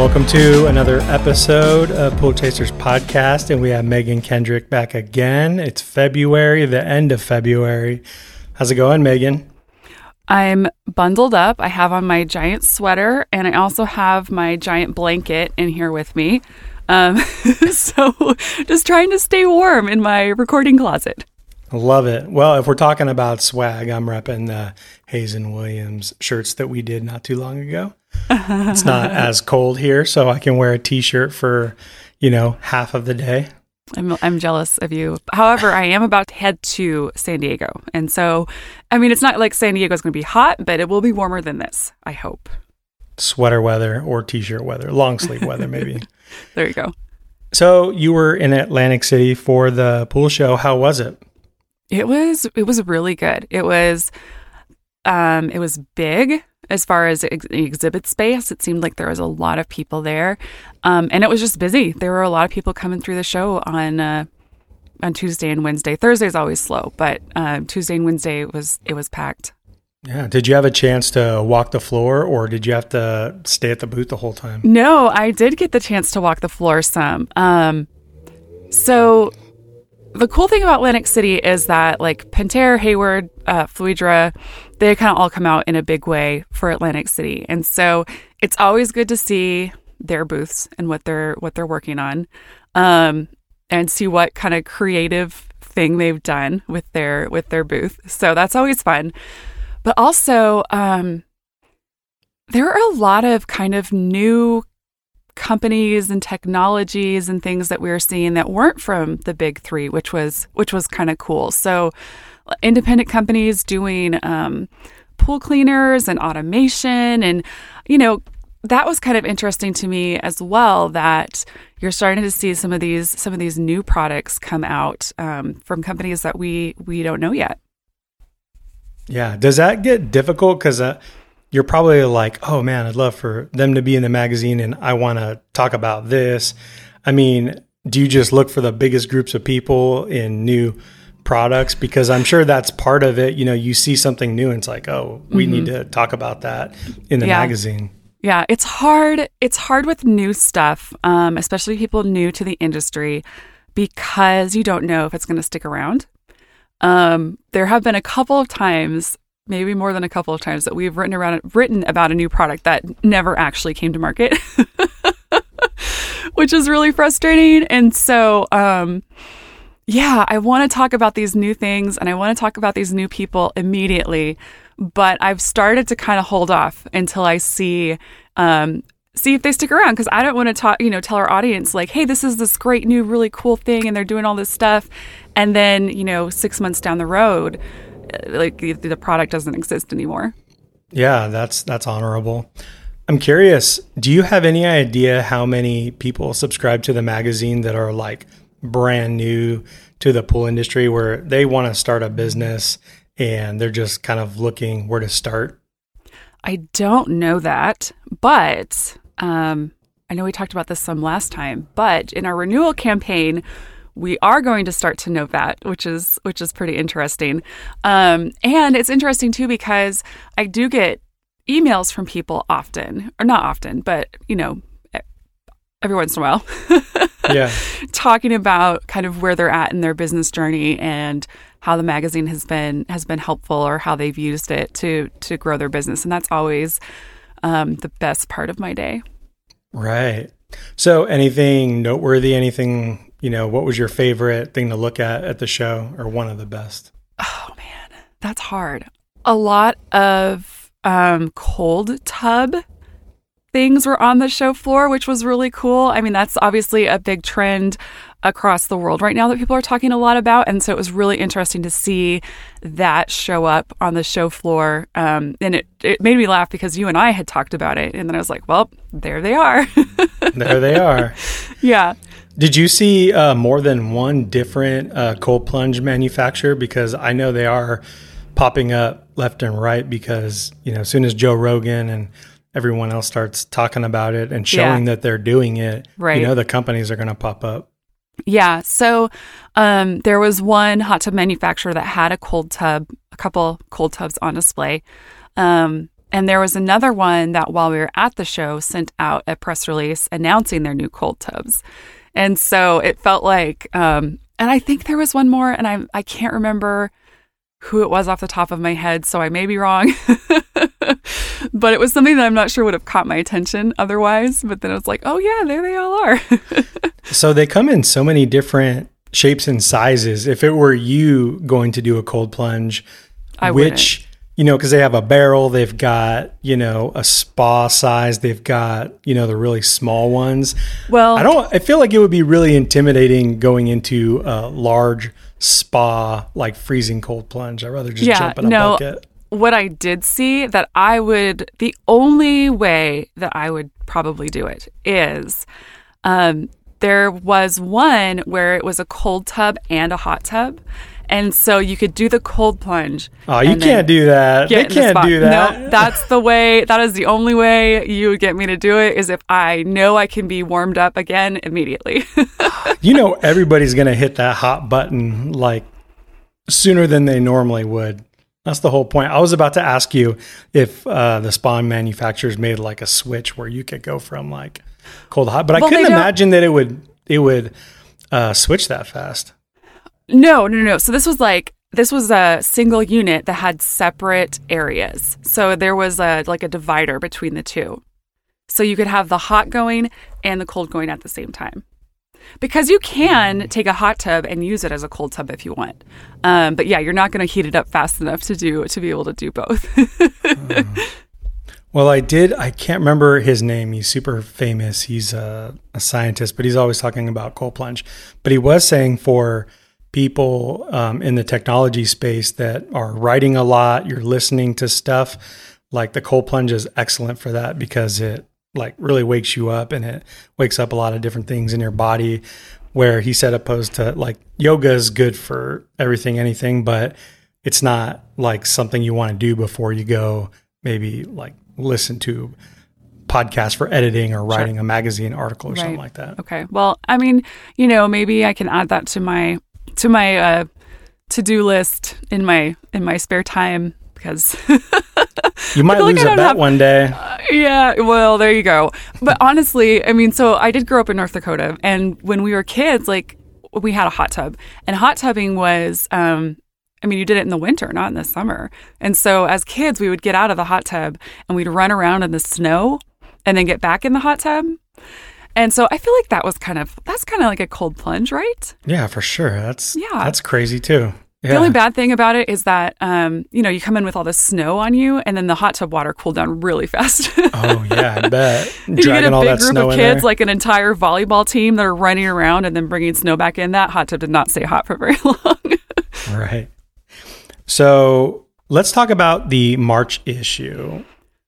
welcome to another episode of Pool Chasers Podcast. And we have Megan Kendrick back again. It's February, the end of February. How's it going, Megan? I'm bundled up. I have on my giant sweater and I also have my giant blanket in here with me. Um, so just trying to stay warm in my recording closet. Love it. Well, if we're talking about swag, I'm repping the Hazen Williams shirts that we did not too long ago. it's not as cold here, so I can wear a t-shirt for, you know, half of the day. I'm, I'm jealous of you. However, I am about to head to San Diego. And so, I mean, it's not like San Diego is going to be hot, but it will be warmer than this, I hope. Sweater weather or t shirt weather, long sleeve weather, maybe. there you go. So, you were in Atlantic City for the pool show. How was it? It was it was really good. It was um it was big as far as ex- exhibit space. It seemed like there was a lot of people there, um, and it was just busy. There were a lot of people coming through the show on uh, on Tuesday and Wednesday. Thursday is always slow, but uh, Tuesday and Wednesday was it was packed. Yeah. Did you have a chance to walk the floor, or did you have to stay at the booth the whole time? No, I did get the chance to walk the floor some. Um, so the cool thing about Atlantic City is that like Pentair, Hayward, uh, Fluidra, they kind of all come out in a big way for Atlantic City, and so it's always good to see their booths and what they're what they're working on, um, and see what kind of creative thing they've done with their with their booth. So that's always fun, but also um, there are a lot of kind of new companies and technologies and things that we were seeing that weren't from the big three, which was which was kind of cool. So independent companies doing um, pool cleaners and automation and you know that was kind of interesting to me as well that you're starting to see some of these some of these new products come out um, from companies that we we don't know yet yeah does that get difficult because uh, you're probably like oh man i'd love for them to be in the magazine and i want to talk about this i mean do you just look for the biggest groups of people in new products because I'm sure that's part of it. You know, you see something new and it's like, oh, we mm-hmm. need to talk about that in the yeah. magazine. Yeah, it's hard. It's hard with new stuff, um, especially people new to the industry, because you don't know if it's going to stick around. Um, there have been a couple of times, maybe more than a couple of times, that we've written around written about a new product that never actually came to market, which is really frustrating. And so, um, yeah, I want to talk about these new things and I want to talk about these new people immediately, but I've started to kind of hold off until I see um, see if they stick around because I don't want to talk, you know, tell our audience like, hey, this is this great new really cool thing and they're doing all this stuff, and then you know, six months down the road, like the, the product doesn't exist anymore. Yeah, that's that's honorable. I'm curious, do you have any idea how many people subscribe to the magazine that are like brand new to the pool industry where they want to start a business and they're just kind of looking where to start? I don't know that, but um, I know we talked about this some last time. But in our renewal campaign, we are going to start to note that, which is which is pretty interesting. Um, and it's interesting too because I do get emails from people often, or not often, but you know, every once in a while. yeah. Talking about kind of where they're at in their business journey and how the magazine has been has been helpful or how they've used it to to grow their business. And that's always um, the best part of my day. Right. So anything noteworthy, anything, you know, what was your favorite thing to look at at the show or one of the best? Oh man, that's hard. A lot of um, cold tub things were on the show floor, which was really cool. I mean, that's obviously a big trend across the world right now that people are talking a lot about. And so it was really interesting to see that show up on the show floor. Um, and it, it made me laugh because you and I had talked about it. And then I was like, well, there they are. there they are. Yeah. Did you see uh, more than one different uh, cold plunge manufacturer? Because I know they are popping up left and right because, you know, as soon as Joe Rogan and everyone else starts talking about it and showing yeah. that they're doing it, right. you know, the companies are going to pop up. Yeah. So um, there was one hot tub manufacturer that had a cold tub, a couple cold tubs on display. Um, And there was another one that while we were at the show sent out a press release announcing their new cold tubs. And so it felt like, um, and I think there was one more, and I I can't remember who it was off the top of my head, so I may be wrong. but it was something that I'm not sure would have caught my attention otherwise. But then it was like, oh yeah, there they all are. so they come in so many different shapes and sizes. If it were you going to do a cold plunge, I which wouldn't. You know, because they have a barrel, they've got you know a spa size, they've got you know the really small ones. Well, I don't. I feel like it would be really intimidating going into a large spa like freezing cold plunge. I'd rather just Yeah, jump in a no. bucket. what I did see that I would the only way that I would probably do it is um there was one where it was a cold tub and a hot tub. And so you could do the cold plunge. Oh, you can't do that. They the can't spot. do that. No, that's the way. That is the only way you would get me to do it. Is if I know I can be warmed up again immediately. you know, everybody's going to hit that hot button like sooner than they normally would. That's the whole point. I was about to ask you if uh, the spawn manufacturers made like a switch where you could go from like cold to hot, but I Well, they couldn't imagine that it would it would uh, switch that fast. No, no, no. So this was like this was a single unit that had separate areas. So there was a like a divider between the two. So you could have the hot going and the cold going at the same time. Because you can take a hot tub and use it as a cold tub if you want. Um, but yeah, you're not going to heat it up fast enough to do to be able to do both. Well, I did. I can't remember his name. He's super famous. He's a, a scientist, but he's always talking about cold plunge. But he was saying for people um, in the technology space that are writing a lot, you're listening to stuff, like the cold plunge is excellent for that because it like really wakes you up and it wakes up a lot of different things in your body. Where he said, opposed to like yoga is good for everything, anything, but it's not like something you want to do before you go maybe like listen to podcasts for editing or writing a magazine article or something like that. Okay. Well, I mean, you know, maybe I can add that to my to my uh, to do list in my in my spare time because You might like lose I a bet have- one day. yeah. Well, there you go. But honestly, I mean, so I did grow up in North Dakota, and when we were kids, like we had a hot tub, and hot tubbing was. um I mean, you did it in the winter, not in the summer. And so as kids, we would get out of the hot tub and we'd run around in the snow and then get back in the hot tub. And so I feel like that was kind of that's kind of like a cold plunge, right? Yeah, for sure. That's Yeah. that's crazy too. Yeah. The only bad thing about it is that um, you know, you come in with all the snow on you and then the hot tub water cooled down really fast. oh yeah, I bet. you get a big group of kids, like an entire volleyball team that are running around and then bringing snow back in. That hot tub did not stay hot for very long. Right. So let's talk about the March issue.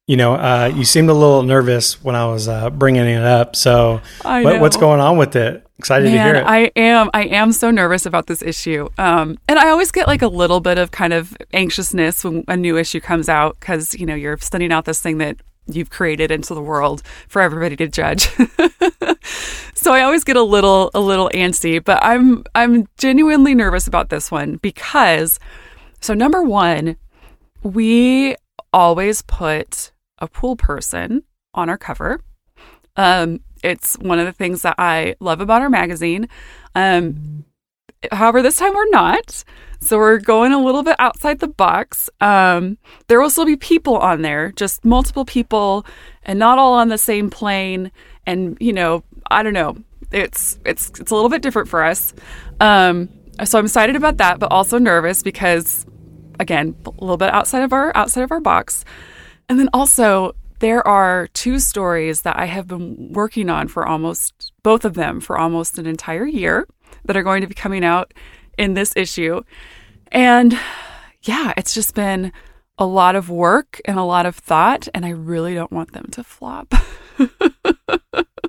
You know, uh, you seemed a little nervous when I was uh, bringing it up. So, what, what's going on with it? Excited to hear it. I am. I am so nervous about this issue. Um, and I always get like a little bit of kind of anxiousness when a new issue comes out because you know you're sending out this thing that you've created into the world for everybody to judge. so I always get a little a little antsy, but I'm I'm genuinely nervous about this one because so number one, we always put a pool person on our cover. Um, it's one of the things that I love about our magazine. Um, however, this time we're not. So we're going a little bit outside the box. Um, there will still be people on there, just multiple people, and not all on the same plane. And you know, I don't know. It's it's it's a little bit different for us. Um, so I'm excited about that, but also nervous because, again, a little bit outside of our outside of our box. And then also, there are two stories that I have been working on for almost both of them for almost an entire year that are going to be coming out in this issue. And yeah, it's just been a lot of work and a lot of thought, and I really don't want them to flop.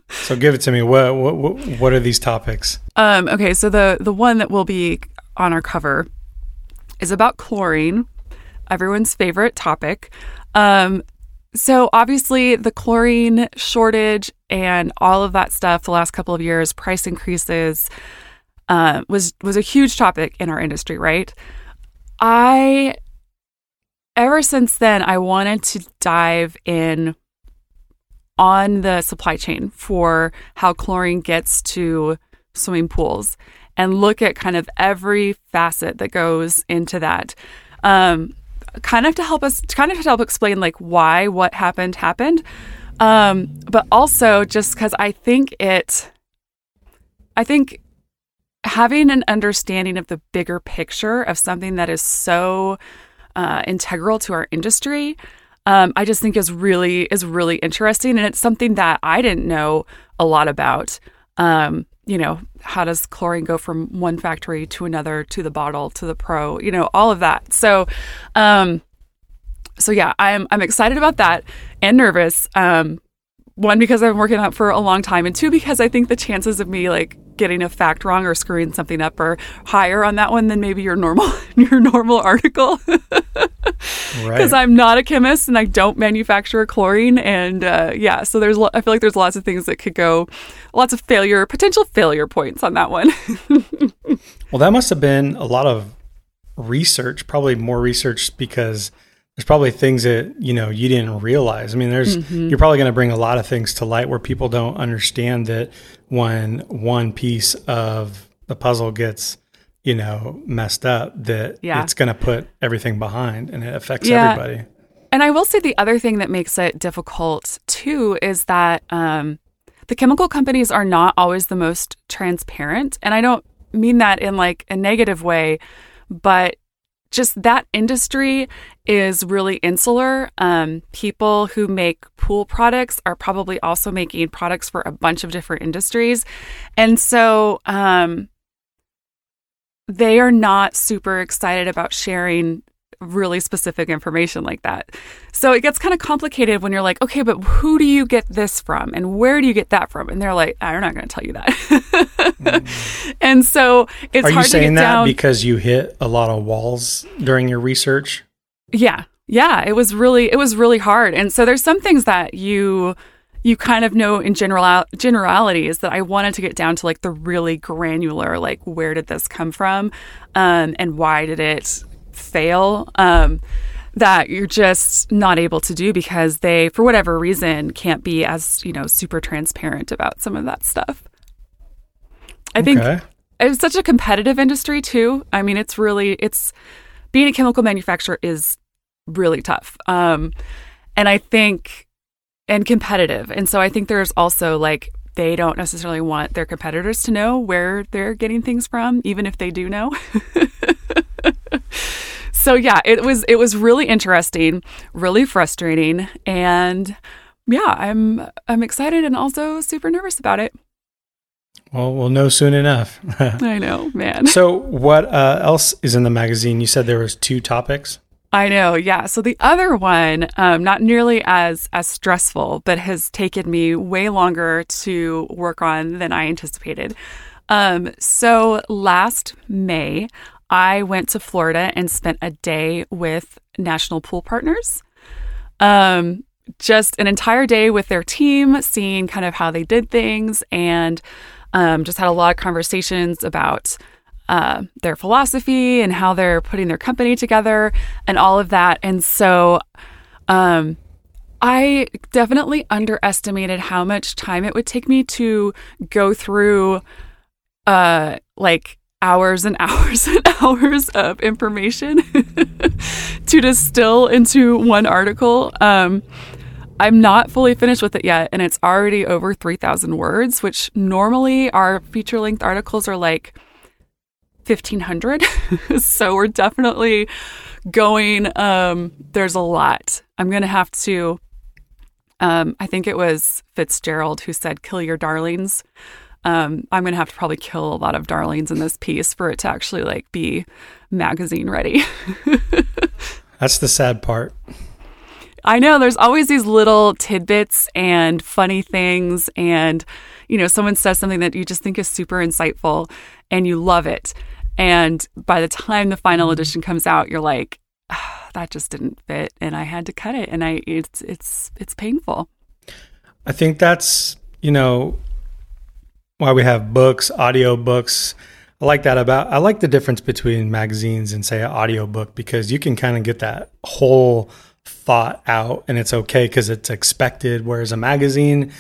so, give it to me. What, what what what are these topics? Um, okay, so the the one that will be on our cover is about chlorine, everyone's favorite topic. Um, so obviously the chlorine shortage and all of that stuff the last couple of years, price increases, uh, was was a huge topic in our industry, right? I ever since then, I wanted to dive in on the supply chain for how chlorine gets to swimming pools and look at kind of every facet that goes into that. Um, kind of to help us, kind of to help explain like why what happened happened. Um, but also just because I think it, I think having an understanding of the bigger picture of something that is so uh, integral to our industry, um, I just think is really is really interesting, and it's something that I didn't know a lot about. Um, you know, how does chlorine go from one factory to another, to the bottle, to the pro? You know, all of that. So, um, so yeah, I'm I'm excited about that and nervous. Um, one because I've been working on it for a long time, and two because I think the chances of me like getting a fact wrong or screwing something up are higher on that one than maybe your normal your normal article. Because right. I'm not a chemist and I don't manufacture chlorine, and uh, yeah, so there's I feel like there's lots of things that could go, lots of failure potential failure points on that one. well, that must have been a lot of research, probably more research because there's probably things that you know you didn't realize. I mean, there's mm-hmm. you're probably going to bring a lot of things to light where people don't understand that when one piece of the puzzle gets you know messed up, that yeah. it's going to put everything behind and it affects yeah. everybody. And I will say the other thing that makes it difficult too is that um, the chemical companies are not always the most transparent, and I don't mean that in like a negative way, but just that industry is really insular. Um, people who make pool products are probably also making products for a bunch of different industries. And so um, they are not super excited about sharing really specific information like that. So it gets kind of complicated when you're like, okay, but who do you get this from and where do you get that from? And they're like, I'm not going to tell you that. mm. And so it's Are you saying that down. because you hit a lot of walls during your research? Yeah. Yeah, it was really it was really hard. And so there's some things that you you kind of know in general generalities that I wanted to get down to like the really granular like where did this come from um, and why did it fail um, that you're just not able to do because they, for whatever reason, can't be as, you know, super transparent about some of that stuff. I okay. think it's such a competitive industry too. I mean, it's really, it's being a chemical manufacturer is really tough. Um, and I think, and competitive. And so I think there's also like, they don't necessarily want their competitors to know where they're getting things from, even if they do know. so yeah, it was it was really interesting, really frustrating, and yeah, I'm I'm excited and also super nervous about it. Well, we'll know soon enough. I know, man. So, what uh, else is in the magazine? You said there was two topics. I know, yeah. So the other one, um, not nearly as as stressful, but has taken me way longer to work on than I anticipated. Um, so last May, I went to Florida and spent a day with National Pool Partners. Um, just an entire day with their team, seeing kind of how they did things, and um, just had a lot of conversations about uh, their philosophy and how they're putting their company together and all of that. And so, um, I definitely underestimated how much time it would take me to go through, uh, like hours and hours and hours of information to distill into one article. Um, I'm not fully finished with it yet, and it's already over 3,000 words, which normally our feature length articles are like 1,500. so we're definitely going, um, there's a lot. I'm going to have to, um, I think it was Fitzgerald who said, kill your darlings um, I'm going to have to probably kill a lot of darlings in this piece for it to actually like be magazine ready. That's the sad part. I know there's always these little tidbits and funny things and you know someone says something that you just think is super insightful and you love it and by the time the final mm-hmm. edition comes out you're like oh, that just didn't fit and I had to cut it and I it's it's it's painful. I think that's you know why we have books, audio books. I like that about I like the difference between magazines and say an audiobook because you can kind of get that whole thought out and it's okay because it's expected. Whereas a magazine,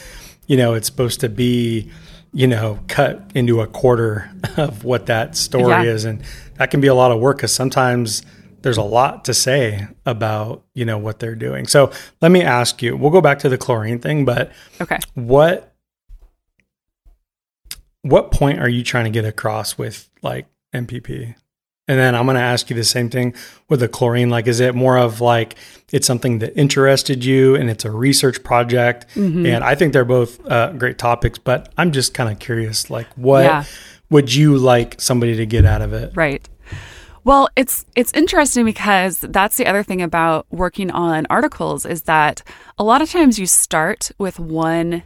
you know, it's supposed to be, you know, cut into a quarter of what that story yeah. is. And that can be a lot of work because sometimes there's a lot to say about, you know, what they're doing. So let me ask you, we'll go back to the chlorine thing, but okay. What what point are you trying to get across with like NPP? And then I'm going to ask you the same thing with the chlorine. Like, is it more of like it's something that interested you and it's a research project? Mm-hmm. And I think they're both uh, great topics, but I'm just kind of curious, like, what yeah. would you like somebody to get out of it? Right. Well, it's it's interesting because that's the other thing about working on articles is that a lot of times you start with one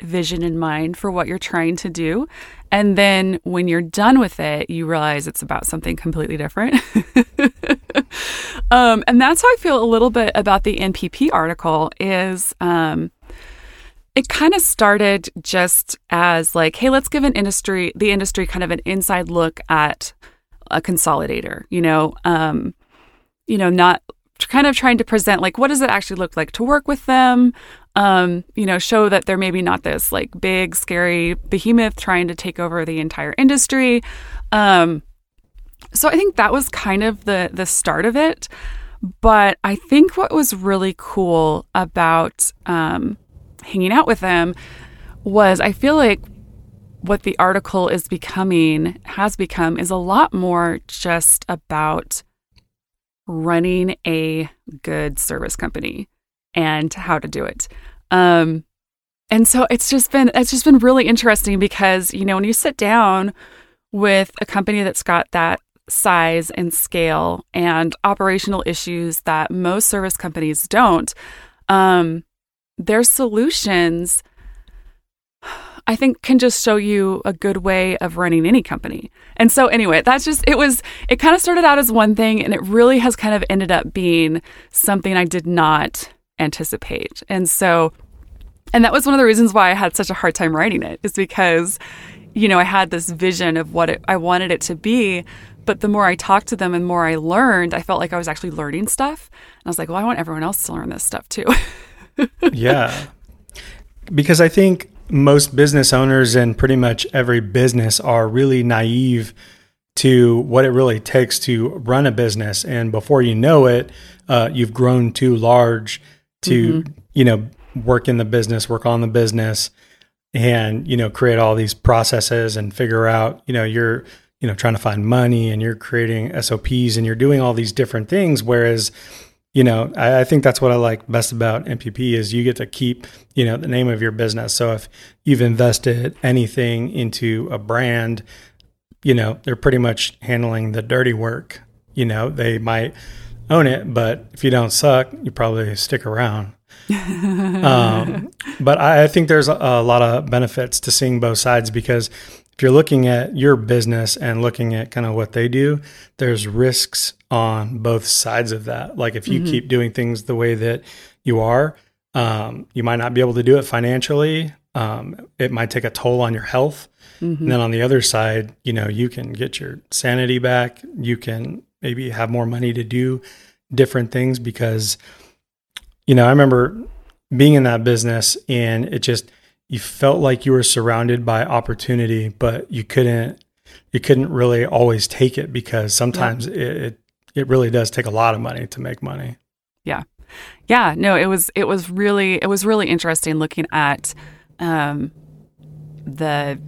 vision in mind for what you're trying to do. And then when you're done with it, you realize it's about something completely different. um, and that's how I feel a little bit about the NPP article is um, it kind of started just as like, hey, let's give an industry, the industry kind of an inside look at a consolidator, you know, um, you know, not kind of trying to present like what does it actually look like to work with them um, you know, show that they're maybe not this like big, scary behemoth trying to take over the entire industry. Um, so I think that was kind of the the start of it. But I think what was really cool about um, hanging out with them was I feel like what the article is becoming has become is a lot more just about running a good service company and how to do it. Um, and so it's just been it's just been really interesting because you know when you sit down with a company that's got that size and scale and operational issues that most service companies don't, um, their solutions. I think can just show you a good way of running any company. And so anyway, that's just it was it kind of started out as one thing and it really has kind of ended up being something I did not anticipate. And so, and that was one of the reasons why I had such a hard time writing it, is because, you know, I had this vision of what it, I wanted it to be. But the more I talked to them and more I learned, I felt like I was actually learning stuff. And I was like, well, I want everyone else to learn this stuff too. yeah. Because I think most business owners and pretty much every business are really naive to what it really takes to run a business. And before you know it, uh, you've grown too large to mm-hmm. you know work in the business, work on the business, and you know create all these processes and figure out you know you're you know trying to find money and you're creating SOPs and you're doing all these different things. Whereas you know I, I think that's what I like best about NPP is you get to keep you know the name of your business. So if you've invested anything into a brand, you know they're pretty much handling the dirty work. You know they might own it, but if you don't suck, you probably stick around. um, but I, I, think there's a, a, lot of benefits to seeing both sides because if you're looking at your business and looking at kind of what they do, there's risks on both sides of that. Like if you mm-hmm. keep doing things the way that you are, um, you might not be able to do it financially. Um, it might take a toll on your health. Mm-hmm. And then on the other side, you know, you can get your sanity back. You can maybe have more money to do different things because you know, I remember being in that business and it just you felt like you were surrounded by opportunity, but you couldn't you couldn't really always take it because sometimes yeah. it, it it really does take a lot of money to make money. Yeah. Yeah, no, it was it was really it was really interesting looking at um the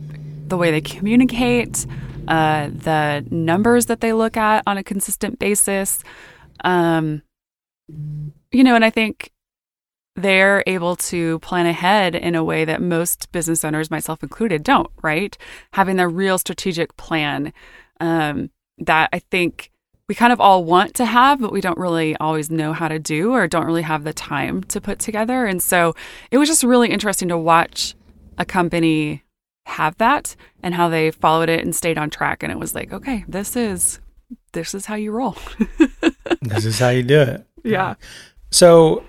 the way they communicate, uh, the numbers that they look at on a consistent basis. Um, you know, and I think they're able to plan ahead in a way that most business owners, myself included, don't, right? Having a real strategic plan um, that I think we kind of all want to have, but we don't really always know how to do or don't really have the time to put together. And so it was just really interesting to watch a company have that and how they followed it and stayed on track. And it was like, okay, this is this is how you roll. this is how you do it. Yeah. So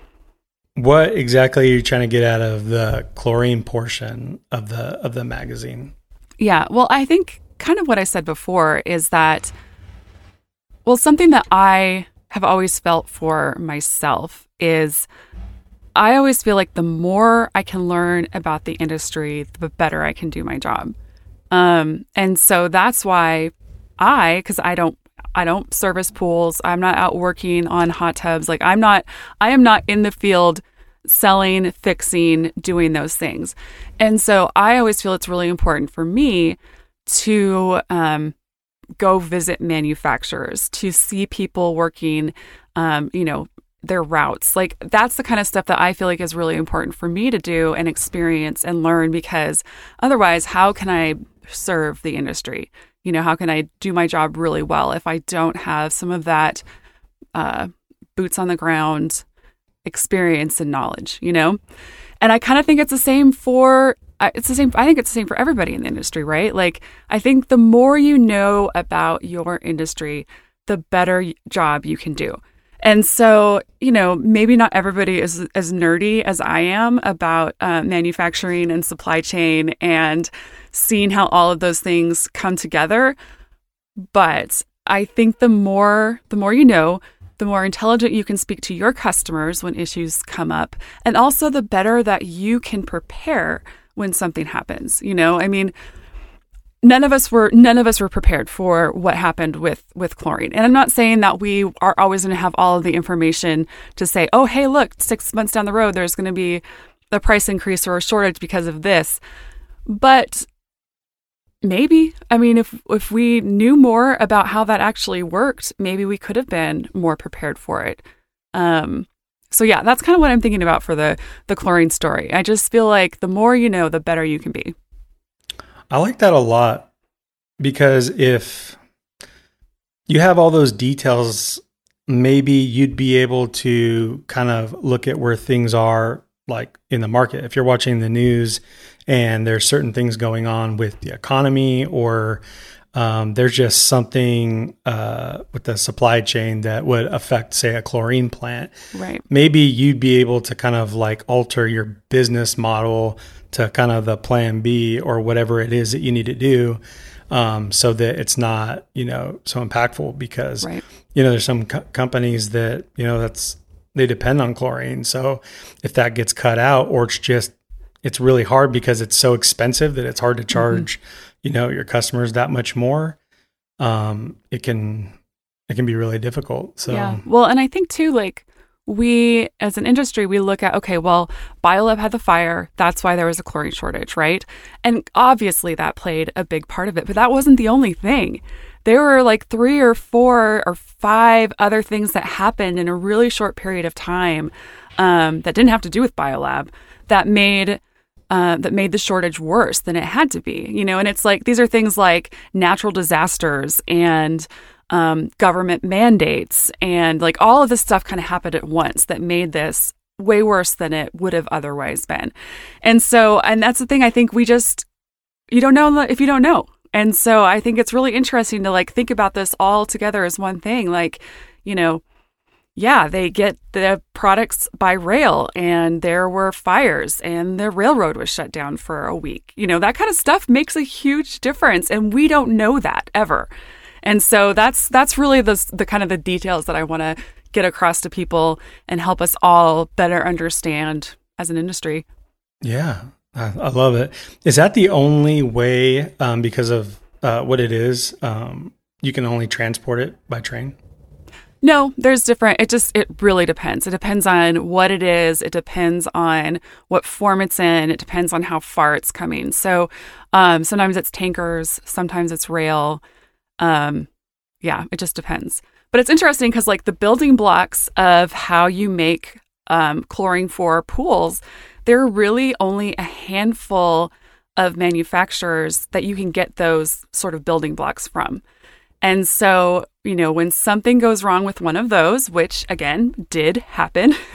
what exactly are you trying to get out of the chlorine portion of the of the magazine? Yeah. Well, I think kind of what I said before is that, well, something that I have always felt for myself is I always feel like the more I can learn about the industry, the better I can do my job. Um, and so that's why I, because I don't, I don't service pools. I'm not out working on hot tubs. Like I'm not, I am not in the field selling, fixing, doing those things. And so I always feel it's really important for me to um, go visit manufacturers, to see people working, um, you know, their routes. Like that's the kind of stuff that I feel like is really important for me to do and experience and learn because otherwise, how can I serve the industry? You know, how can I do my job really well if I don't have some of that uh, boots on the ground experience and knowledge, you know? And I kind of think it's the same for it's the same I think it's the same for everybody in the industry, right? Like I think the more you know about your industry, the better job you can do. And so, you know, maybe not everybody is as nerdy as I am about uh, manufacturing and supply chain and seeing how all of those things come together. But I think the more the more you know, the more intelligent you can speak to your customers when issues come up, and also the better that you can prepare when something happens. You know, I mean, none of us were none of us were prepared for what happened with with chlorine. And I'm not saying that we are always going to have all of the information to say, "Oh, hey, look, 6 months down the road there's going to be a price increase or a shortage because of this." But maybe i mean if if we knew more about how that actually worked maybe we could have been more prepared for it um so yeah that's kind of what i'm thinking about for the the chlorine story i just feel like the more you know the better you can be i like that a lot because if you have all those details maybe you'd be able to kind of look at where things are like in the market. If you're watching the news and there's certain things going on with the economy or um, there's just something uh, with the supply chain that would affect, say, a chlorine plant. Right. Maybe you'd be able to kind of like alter your business model to kind of the plan B or whatever it is that you need to do um, so that it's not, you know, so impactful because, right. you know, there's some co- companies that, you know, that's, they depend on chlorine. So if that gets cut out or it's just it's really hard because it's so expensive that it's hard to mm-hmm. charge, mm-hmm. You know, your customers that much more. Um, it can it can be really difficult. So yeah, well, and I think too, like we as an industry, we look at okay, well, Biolab had the fire, that's why there was a chlorine shortage, right? And obviously that played a big part of it, but that wasn't the only thing. There were like three or four or five other things that happened in a really short period of time um, that didn't have to do with Biolab that made uh, that made the shortage worse than it had to be. You know, and it's like these are things like natural disasters and um, government mandates and like all of this stuff kind of happened at once that made this way worse than it would have otherwise been. And so, and that's the thing. I think we just you don't know if you don't know. And so I think it's really interesting to like think about this all together as one thing. Like, you know, yeah, they get the products by rail and there were fires and the railroad was shut down for a week. You know, that kind of stuff makes a huge difference and we don't know that ever. And so that's that's really the the kind of the details that I want to get across to people and help us all better understand as an industry. Yeah, I, love it. Is that the only way um, because of uh, what it is? Um, you can only transport it by train. No, there's different. It just, it really depends. It depends on what it is. It depends on what form it's in. It depends on how far it's coming. So um, sometimes it's tankers, sometimes it's rail. Um, yeah, it just depends. But it's interesting because, like, the building blocks of how you make um, chlorine for pools, there are really only a handful of manufacturers that you can get those sort of building blocks from. And so, you know, when something goes wrong with one of those, which again did happen,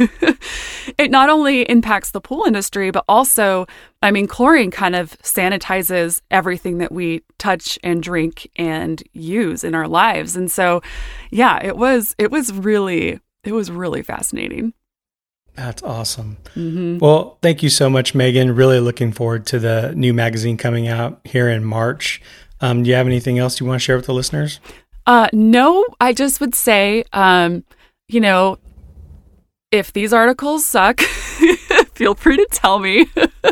it not only impacts the pool industry, but also, I mean, chlorine kind of sanitizes everything that we touch and drink and use in our lives. And so, yeah, it was, it was really, it was really fascinating. That's awesome. Mm-hmm. Well, thank you so much, Megan. Really looking forward to the new magazine coming out here in March. Um, do you have anything else you want to share with the listeners? Uh, no, I just would say, um, you know, if these articles suck, feel free to tell me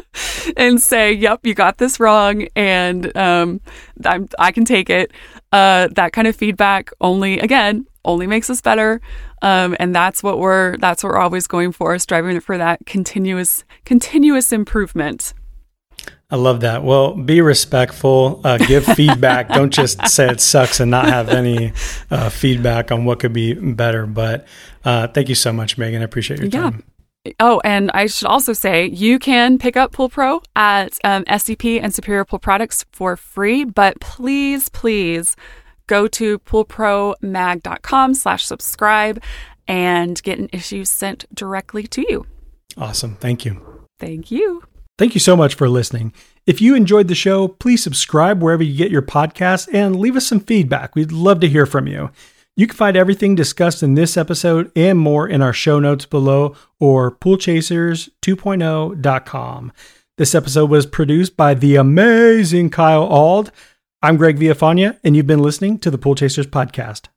and say, "Yep, you got this wrong," and um, I'm, I can take it. Uh, that kind of feedback only, again, only makes us better, um, and that's what we're that's what we're always going for, striving for that continuous continuous improvement. I love that. Well, be respectful, uh, give feedback. Don't just say it sucks and not have any uh, feedback on what could be better. But uh, thank you so much, Megan. I appreciate your time. Oh, and I should also say you can pick up Pool Pro at um, SCP and Superior Pool Products for free, but please, please go to poolpromag.com slash subscribe and get an issue sent directly to you. Awesome. Thank you. Thank you. Thank you so much for listening. If you enjoyed the show, please subscribe wherever you get your podcasts and leave us some feedback. We'd love to hear from you. You can find everything discussed in this episode and more in our show notes below or poolchasers2.0.com. This episode was produced by the amazing Kyle Auld. I'm Greg Villafania, and you've been listening to the Pool Chasers Podcast.